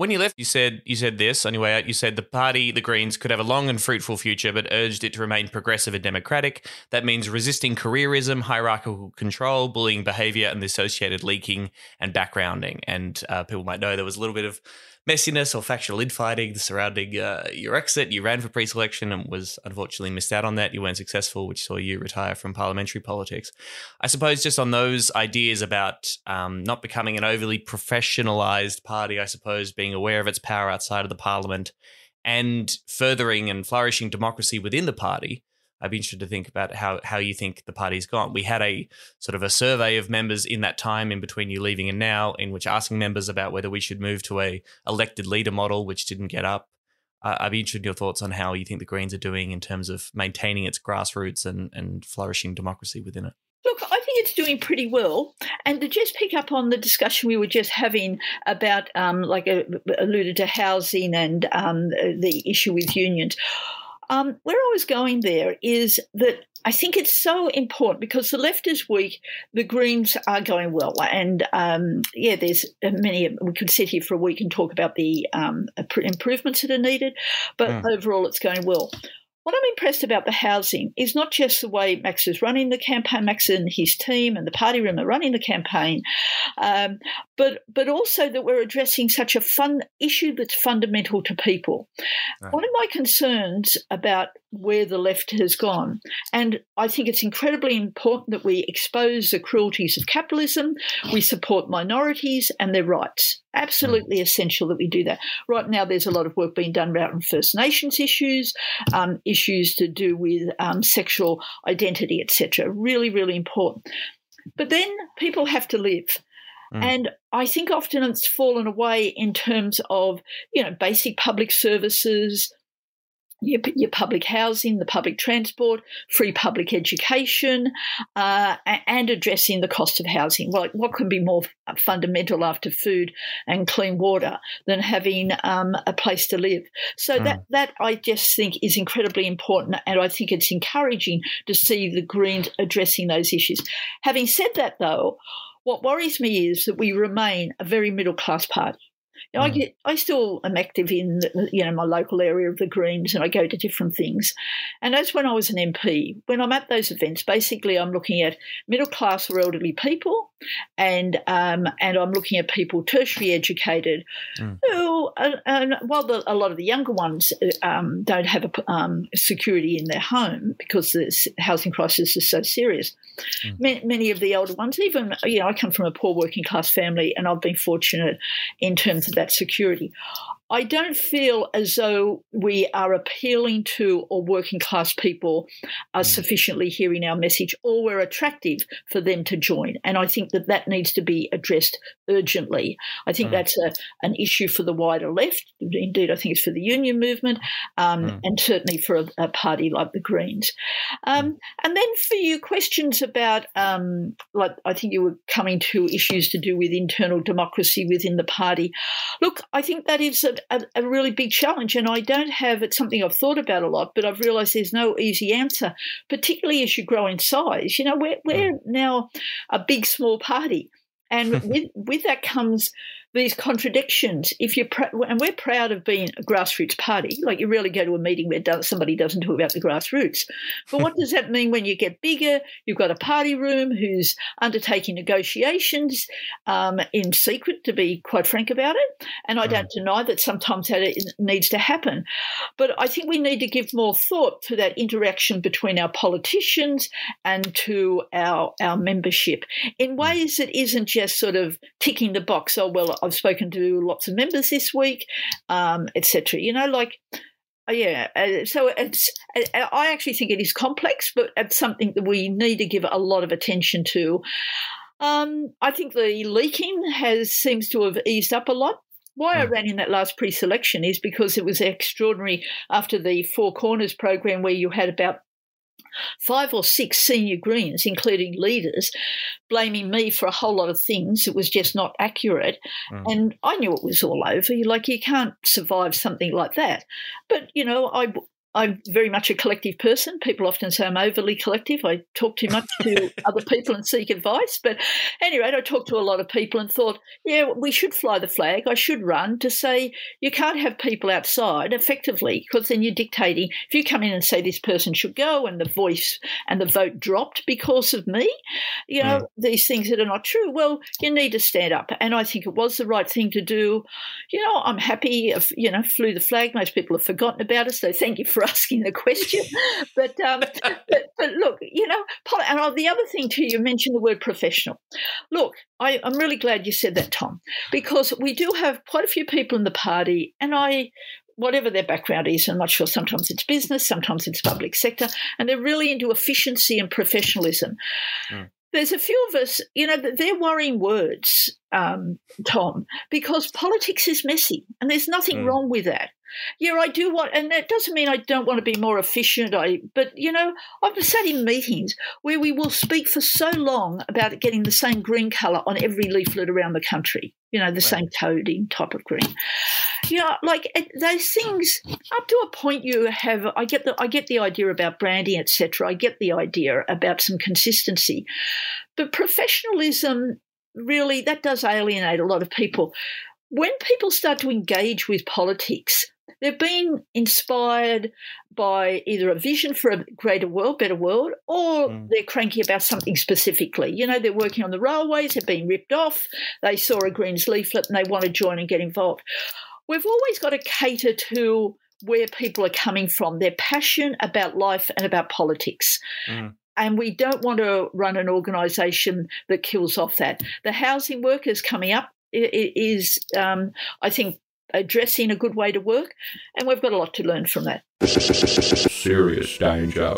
When you left, you said you said this on your way out. You said the party, the Greens, could have a long and fruitful future, but urged it to remain progressive and democratic. That means resisting careerism, hierarchical control, bullying behaviour, and the associated leaking and backgrounding. And uh, people might know there was a little bit of messiness or factional infighting surrounding uh, your exit. You ran for pre-selection and was unfortunately missed out on that. You weren't successful, which saw you retire from parliamentary politics. I suppose just on those ideas about um, not becoming an overly professionalized party, I suppose being aware of its power outside of the parliament and furthering and flourishing democracy within the party. I'd be interested to think about how how you think the party's gone. We had a sort of a survey of members in that time in between you leaving and now, in which asking members about whether we should move to a elected leader model, which didn't get up. Uh, I'd be interested in your thoughts on how you think the Greens are doing in terms of maintaining its grassroots and, and flourishing democracy within it. Look, I think it's doing pretty well. And to just pick up on the discussion we were just having about, um, like, uh, alluded to housing and um, the issue with unions. Um, where I was going there is that I think it's so important because the left is weak, the Greens are going well, and um, yeah, there's many. We could sit here for a week and talk about the um, improvements that are needed, but mm. overall, it's going well. What I'm impressed about the housing is not just the way Max is running the campaign, Max and his team and the party room are running the campaign, um, but but also that we're addressing such a fun issue that's fundamental to people. Right. One of my concerns about where the left has gone, and I think it's incredibly important that we expose the cruelties of capitalism, we support minorities and their rights. Absolutely mm. essential that we do that. Right now, there's a lot of work being done around First Nations issues, um, issues to do with um, sexual identity, etc. Really, really important. But then people have to live. Mm. And I think often it's fallen away in terms of, you know, basic public services, your, your public housing, the public transport, free public education, uh, and addressing the cost of housing. Well, what can be more fundamental after food and clean water than having um, a place to live? So mm. that that I just think is incredibly important, and I think it's encouraging to see the Greens addressing those issues. Having said that, though. What worries me is that we remain a very middle class party. Mm. I get, I still am active in, you know, my local area of the Greens, and I go to different things. And as when I was an MP, when I'm at those events, basically I'm looking at middle class or elderly people, and um, and I'm looking at people tertiary educated, mm. who, and while the, a lot of the younger ones um, don't have a, um, security in their home because the housing crisis is so serious, mm. many, many, of the older ones, even you know, I come from a poor working class family, and I've been fortunate in terms of that security. I don't feel as though we are appealing to or working class people are mm. sufficiently hearing our message or we're attractive for them to join. And I think that that needs to be addressed urgently. I think mm. that's a, an issue for the wider left. Indeed, I think it's for the union movement um, mm. and certainly for a, a, party like the Greens. Um, mm. and then for you, questions about, um, like, I think you were coming to issues to do with internal democracy within the party. Look, I think that is a, a, a, really big challenge. And I don't have it's something I've thought about a lot, but I've realized there's no easy answer, particularly as you grow in size. You know, we're, we're mm. now a big, small party. And with, with that comes these contradictions. If you're pr- and we're proud of being a grassroots party. Like you really go to a meeting where somebody doesn't talk about the grassroots. But what does that mean when you get bigger? You've got a party room who's undertaking negotiations um, in secret, to be quite frank about it. And I don't mm. deny that sometimes that needs to happen. But I think we need to give more thought to that interaction between our politicians and to our our membership in mm. ways that isn't just sort of ticking the box. Oh well, I've spoken to lots of members this week, um, etc. You know, like uh, yeah, uh, so it's. Uh, I actually think it is complex, but it's something that we need to give a lot of attention to. Um, I think the leaking has seems to have eased up a lot. Why I hmm. ran in that last pre-selection is because it was extraordinary after the Four Corners program, where you had about five or six senior Greens, including leaders, blaming me for a whole lot of things that was just not accurate. Mm. And I knew it was all over. Like, you can't survive something like that. But, you know, I I'm very much a collective person. People often say I'm overly collective. I talk too much to other people and seek advice. But anyway, I talked to a lot of people and thought, yeah, we should fly the flag. I should run to say you can't have people outside effectively because then you're dictating. If you come in and say this person should go and the voice and the vote dropped because of me, you know, mm. these things that are not true, well, you need to stand up. And I think it was the right thing to do. You know, I'm happy, if, you know, flew the flag. Most people have forgotten about it. So thank you for asking the question. but, um, but, but look, you know, and the other thing too, you mentioned the word professional. Look, I, I'm really glad you said that, Tom, because we do have quite a few people in the party, and I whatever their background is, I'm not sure, sometimes it's business, sometimes it's public sector, and they're really into efficiency and professionalism. Mm. There's a few of us, you know, they're worrying words, um, Tom, because politics is messy and there's nothing mm. wrong with that. Yeah, I do want, and that doesn't mean I don't want to be more efficient. I, but you know, I've sat in meetings where we will speak for so long about getting the same green colour on every leaflet around the country. You know, the right. same coding type of green. You know, like those things up to a point. You have, I get the, I get the idea about branding, etc. I get the idea about some consistency, but professionalism really that does alienate a lot of people when people start to engage with politics, they're being inspired by either a vision for a greater world, better world, or mm. they're cranky about something specifically. You know, they're working on the railways, they've been ripped off, they saw a Greens leaflet and they want to join and get involved. We've always got to cater to where people are coming from, their passion about life and about politics. Mm. And we don't want to run an organisation that kills off that. The housing workers coming up is, um, I think, addressing a good way to work, and we've got a lot to learn from that. Serious danger.